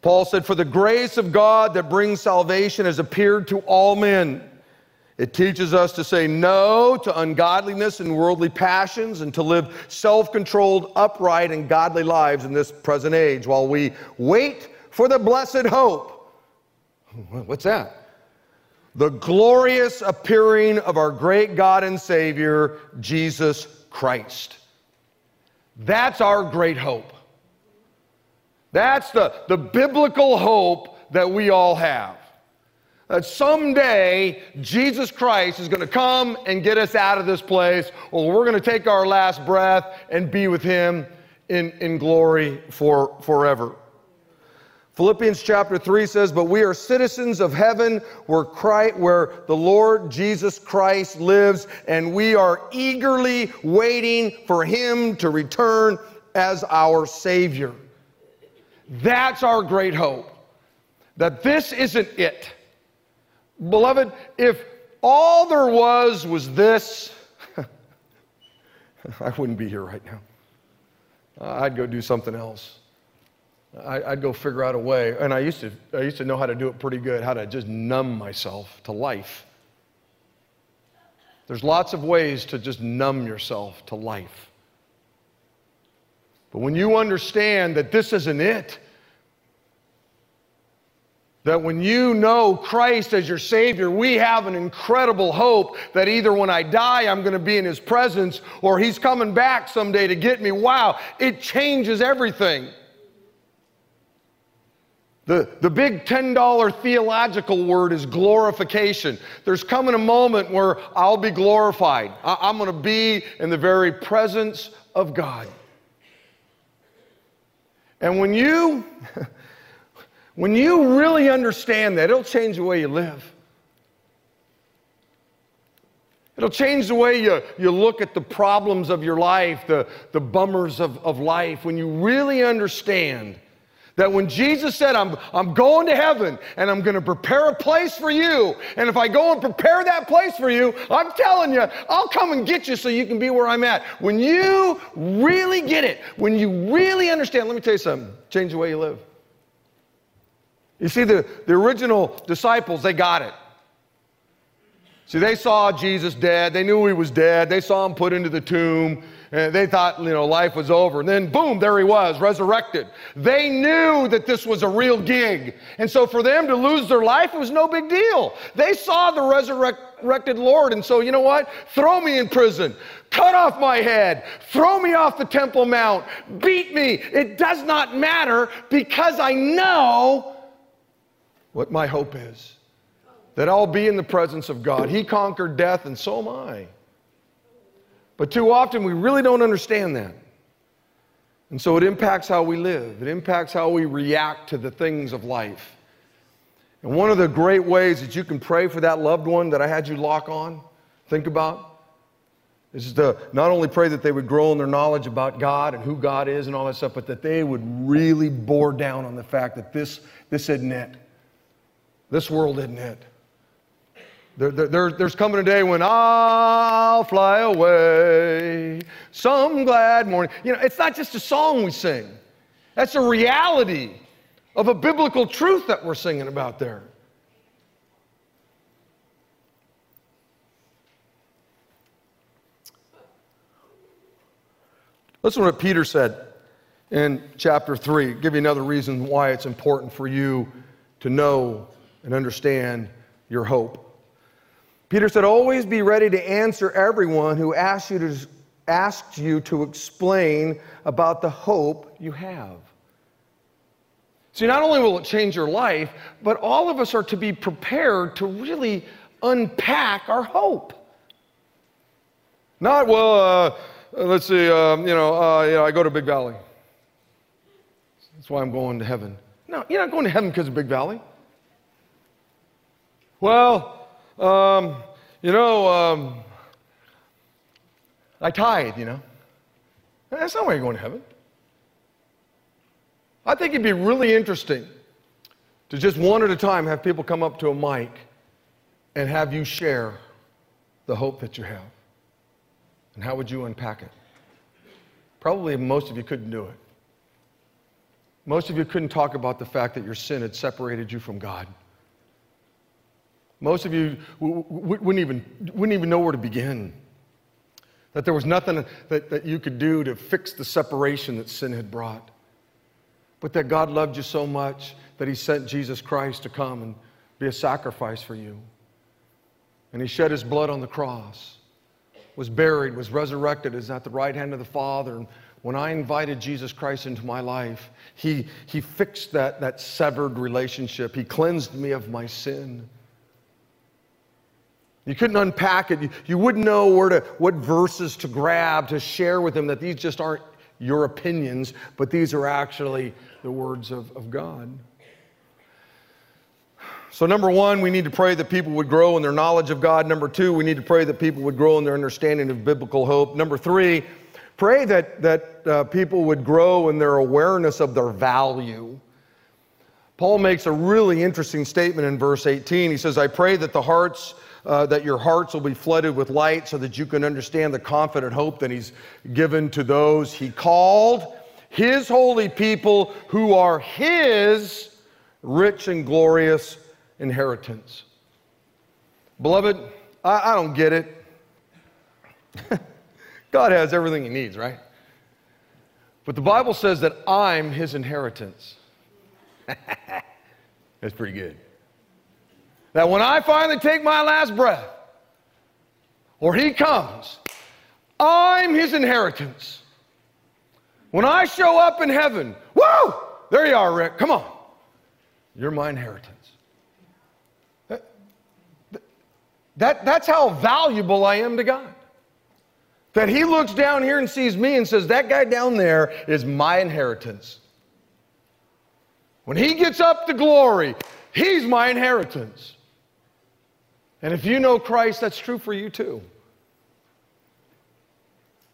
Paul said, For the grace of God that brings salvation has appeared to all men it teaches us to say no to ungodliness and worldly passions and to live self controlled, upright, and godly lives in this present age while we wait for the blessed hope What's that? The glorious appearing of our great God and Savior, Jesus Christ. That's our great hope. That's the, the biblical hope that we all have. That someday Jesus Christ is going to come and get us out of this place, or we're going to take our last breath and be with Him in, in glory for forever. Philippians chapter 3 says, But we are citizens of heaven where, Christ, where the Lord Jesus Christ lives, and we are eagerly waiting for him to return as our Savior. That's our great hope. That this isn't it. Beloved, if all there was was this, I wouldn't be here right now. Uh, I'd go do something else. I'd go figure out a way. And I used, to, I used to know how to do it pretty good, how to just numb myself to life. There's lots of ways to just numb yourself to life. But when you understand that this isn't it, that when you know Christ as your Savior, we have an incredible hope that either when I die, I'm going to be in His presence or He's coming back someday to get me. Wow, it changes everything. The, the big $10 theological word is glorification. There's coming a moment where I'll be glorified. I, I'm going to be in the very presence of God. And when you, when you really understand that, it'll change the way you live. It'll change the way you, you look at the problems of your life, the, the bummers of, of life. When you really understand that when Jesus said, I'm, I'm going to heaven and I'm going to prepare a place for you, and if I go and prepare that place for you, I'm telling you, I'll come and get you so you can be where I'm at. When you really get it, when you really understand, let me tell you something change the way you live. You see, the, the original disciples, they got it. See, they saw Jesus dead. They knew he was dead. They saw him put into the tomb. And they thought, you know, life was over. And then, boom, there he was, resurrected. They knew that this was a real gig. And so for them to lose their life, it was no big deal. They saw the resurrected Lord. And so, you know what? Throw me in prison. Cut off my head. Throw me off the Temple Mount. Beat me. It does not matter because I know what my hope is that I'll be in the presence of God. He conquered death, and so am I. But too often we really don't understand that. And so it impacts how we live, it impacts how we react to the things of life. And one of the great ways that you can pray for that loved one that I had you lock on, think about, is to not only pray that they would grow in their knowledge about God and who God is and all that stuff, but that they would really bore down on the fact that this, this isn't it. This world isn't it. There, there, there's coming a day when I'll fly away some glad morning. You know, it's not just a song we sing, that's a reality of a biblical truth that we're singing about there. Listen to what Peter said in chapter 3. Give you another reason why it's important for you to know and understand your hope. Peter said, Always be ready to answer everyone who asks you to, asks you to explain about the hope you have. See, not only will it change your life, but all of us are to be prepared to really unpack our hope. Not, well, uh, let's see, um, you, know, uh, you know, I go to Big Valley. That's why I'm going to heaven. No, you're not going to heaven because of Big Valley. Well, um, you know, um, I tithe, you know. That's not why you're going to heaven. I think it'd be really interesting to just one at a time have people come up to a mic and have you share the hope that you have. And how would you unpack it? Probably most of you couldn't do it. Most of you couldn't talk about the fact that your sin had separated you from God. Most of you wouldn't even, wouldn't even know where to begin. That there was nothing that, that you could do to fix the separation that sin had brought. But that God loved you so much that He sent Jesus Christ to come and be a sacrifice for you. And he shed his blood on the cross, was buried, was resurrected, is at the right hand of the Father. And when I invited Jesus Christ into my life, he, he fixed that, that severed relationship. He cleansed me of my sin. You couldn't unpack it. You, you wouldn't know where to, what verses to grab to share with them that these just aren't your opinions, but these are actually the words of, of God. So, number one, we need to pray that people would grow in their knowledge of God. Number two, we need to pray that people would grow in their understanding of biblical hope. Number three, pray that, that uh, people would grow in their awareness of their value. Paul makes a really interesting statement in verse 18. He says, I pray that the hearts, uh, that your hearts will be flooded with light so that you can understand the confident hope that he's given to those he called, his holy people who are his rich and glorious inheritance. Beloved, I, I don't get it. God has everything he needs, right? But the Bible says that I'm his inheritance. That's pretty good. That when I finally take my last breath, or he comes, I'm his inheritance. When I show up in heaven, whoa, there you are, Rick, come on. You're my inheritance. That, that's how valuable I am to God. That He looks down here and sees me and says, That guy down there is my inheritance. When He gets up to glory, He's my inheritance. And if you know Christ, that's true for you too.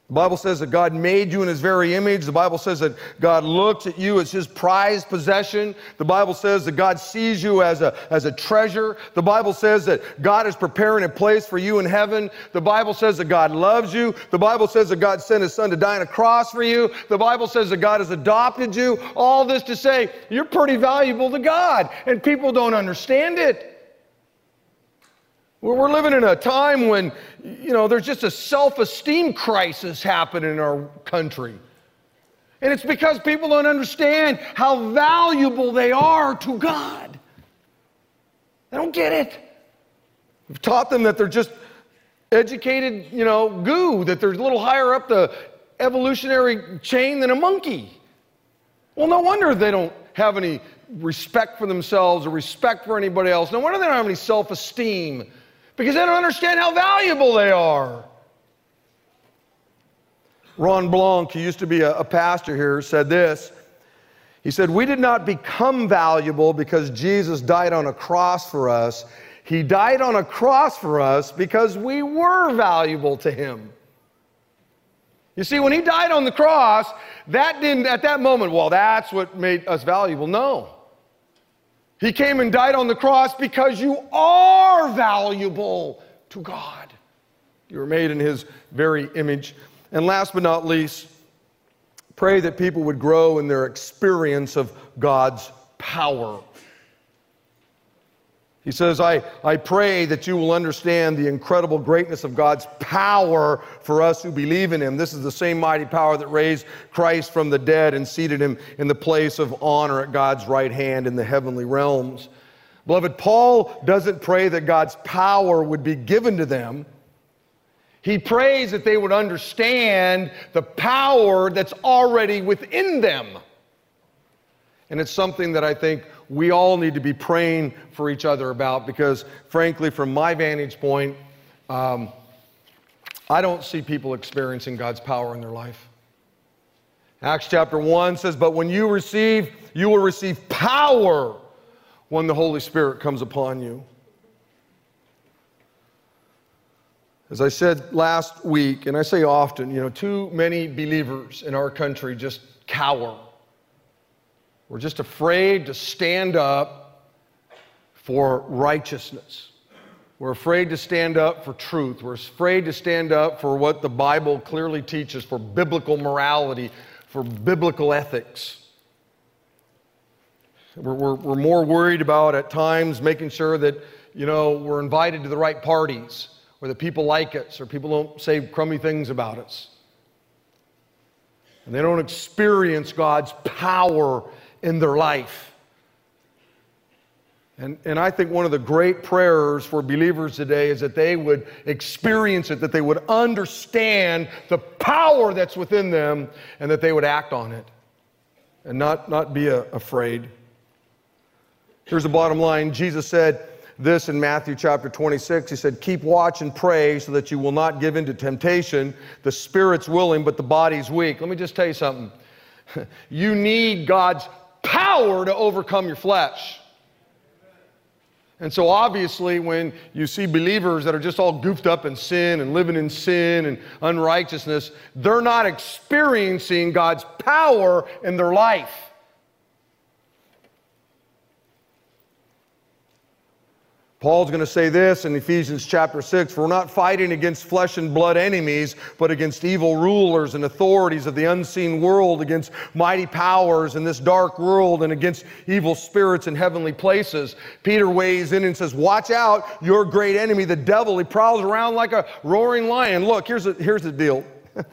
The Bible says that God made you in His very image. The Bible says that God looks at you as His prized possession. The Bible says that God sees you as a, as a treasure. The Bible says that God is preparing a place for you in heaven. The Bible says that God loves you. The Bible says that God sent His Son to die on a cross for you. The Bible says that God has adopted you. All this to say, you're pretty valuable to God, and people don't understand it. We're living in a time when, you know, there's just a self esteem crisis happening in our country. And it's because people don't understand how valuable they are to God. They don't get it. We've taught them that they're just educated, you know, goo, that they're a little higher up the evolutionary chain than a monkey. Well, no wonder they don't have any respect for themselves or respect for anybody else. No wonder they don't have any self esteem because they don't understand how valuable they are. Ron Blanc, who used to be a, a pastor here, said this. He said, We did not become valuable because Jesus died on a cross for us. He died on a cross for us because we were valuable to him. You see, when he died on the cross, that didn't, at that moment, well, that's what made us valuable. No. He came and died on the cross because you are valuable to God. You were made in His very image. And last but not least, pray that people would grow in their experience of God's power. He says, I, I pray that you will understand the incredible greatness of God's power for us who believe in Him. This is the same mighty power that raised Christ from the dead and seated Him in the place of honor at God's right hand in the heavenly realms. Beloved, Paul doesn't pray that God's power would be given to them. He prays that they would understand the power that's already within them. And it's something that I think we all need to be praying for each other about because, frankly, from my vantage point, um, I don't see people experiencing God's power in their life. Acts chapter 1 says, But when you receive, you will receive power when the Holy Spirit comes upon you. As I said last week, and I say often, you know, too many believers in our country just cower we're just afraid to stand up for righteousness. We're afraid to stand up for truth. We're afraid to stand up for what the Bible clearly teaches for biblical morality, for biblical ethics. We're, we're, we're, more worried about at times making sure that, you know, we're invited to the right parties or that people like us or people don't say crummy things about us. And they don't experience God's power in their life. And, and I think one of the great prayers for believers today is that they would experience it, that they would understand the power that's within them, and that they would act on it and not, not be a, afraid. Here's the bottom line Jesus said this in Matthew chapter 26. He said, Keep watch and pray so that you will not give in to temptation. The spirit's willing, but the body's weak. Let me just tell you something. You need God's power to overcome your flesh. And so, obviously, when you see believers that are just all goofed up in sin and living in sin and unrighteousness, they're not experiencing God's power in their life. Paul's going to say this in Ephesians chapter 6 For we're not fighting against flesh and blood enemies, but against evil rulers and authorities of the unseen world, against mighty powers in this dark world, and against evil spirits in heavenly places. Peter weighs in and says, Watch out, your great enemy, the devil. He prowls around like a roaring lion. Look, here's, here's the deal.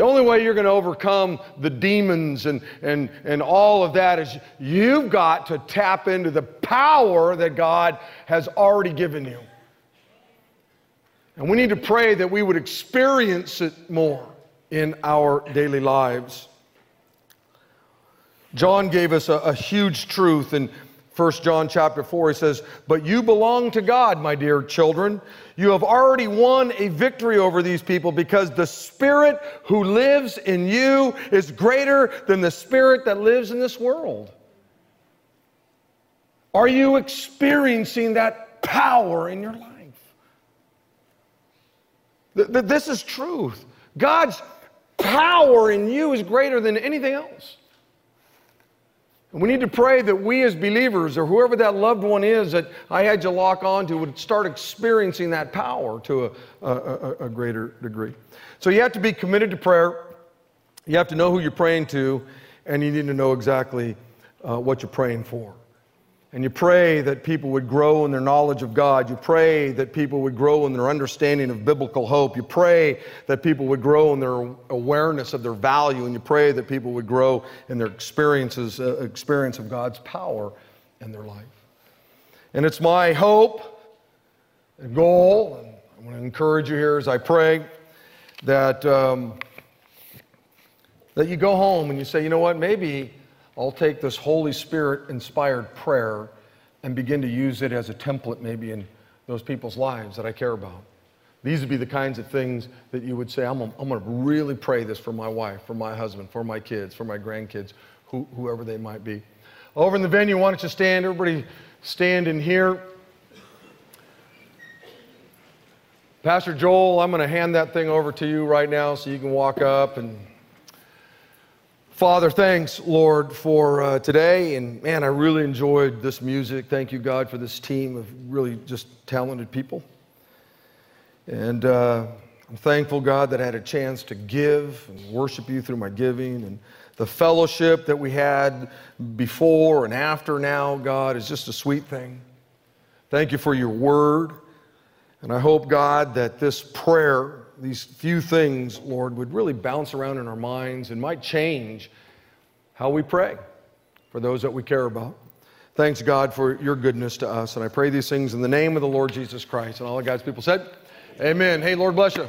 The only way you're going to overcome the demons and, and, and all of that is you've got to tap into the power that God has already given you. And we need to pray that we would experience it more in our daily lives. John gave us a, a huge truth in 1 John chapter 4, he says, But you belong to God, my dear children. You have already won a victory over these people because the Spirit who lives in you is greater than the Spirit that lives in this world. Are you experiencing that power in your life? This is truth. God's power in you is greater than anything else. And we need to pray that we as believers, or whoever that loved one is that I had you lock onto, would start experiencing that power to a, a, a, greater degree. So you have to be committed to prayer. You have to know who you're praying to, and you need to know exactly uh, what you're praying for. And you pray that people would grow in their knowledge of God. You pray that people would grow in their understanding of biblical hope. You pray that people would grow in their awareness of their value. And you pray that people would grow in their experiences, uh, experience of God's power in their life. And it's my hope and goal, and I want to encourage you here as I pray, that, um, that you go home and you say, you know what, maybe I'll take this Holy Spirit inspired prayer and begin to use it as a template maybe in those people's lives that I care about. These would be the kinds of things that you would say, I'm, I'm going to really pray this for my wife, for my husband, for my kids, for my grandkids, who, whoever they might be. Over in the venue, why don't you stand? Everybody stand in here. Pastor Joel, I'm going to hand that thing over to you right now so you can walk up and Father, thanks, Lord, for uh, today. And man, I really enjoyed this music. Thank you, God, for this team of really just talented people. And uh, I'm thankful, God, that I had a chance to give and worship you through my giving. And the fellowship that we had before and after now, God, is just a sweet thing. Thank you for your word. And I hope, God, that this prayer these few things, Lord, would really bounce around in our minds and might change how we pray for those that we care about. Thanks, God, for your goodness to us. And I pray these things in the name of the Lord Jesus Christ. And all of God's people said, Amen. Hey, Lord bless you.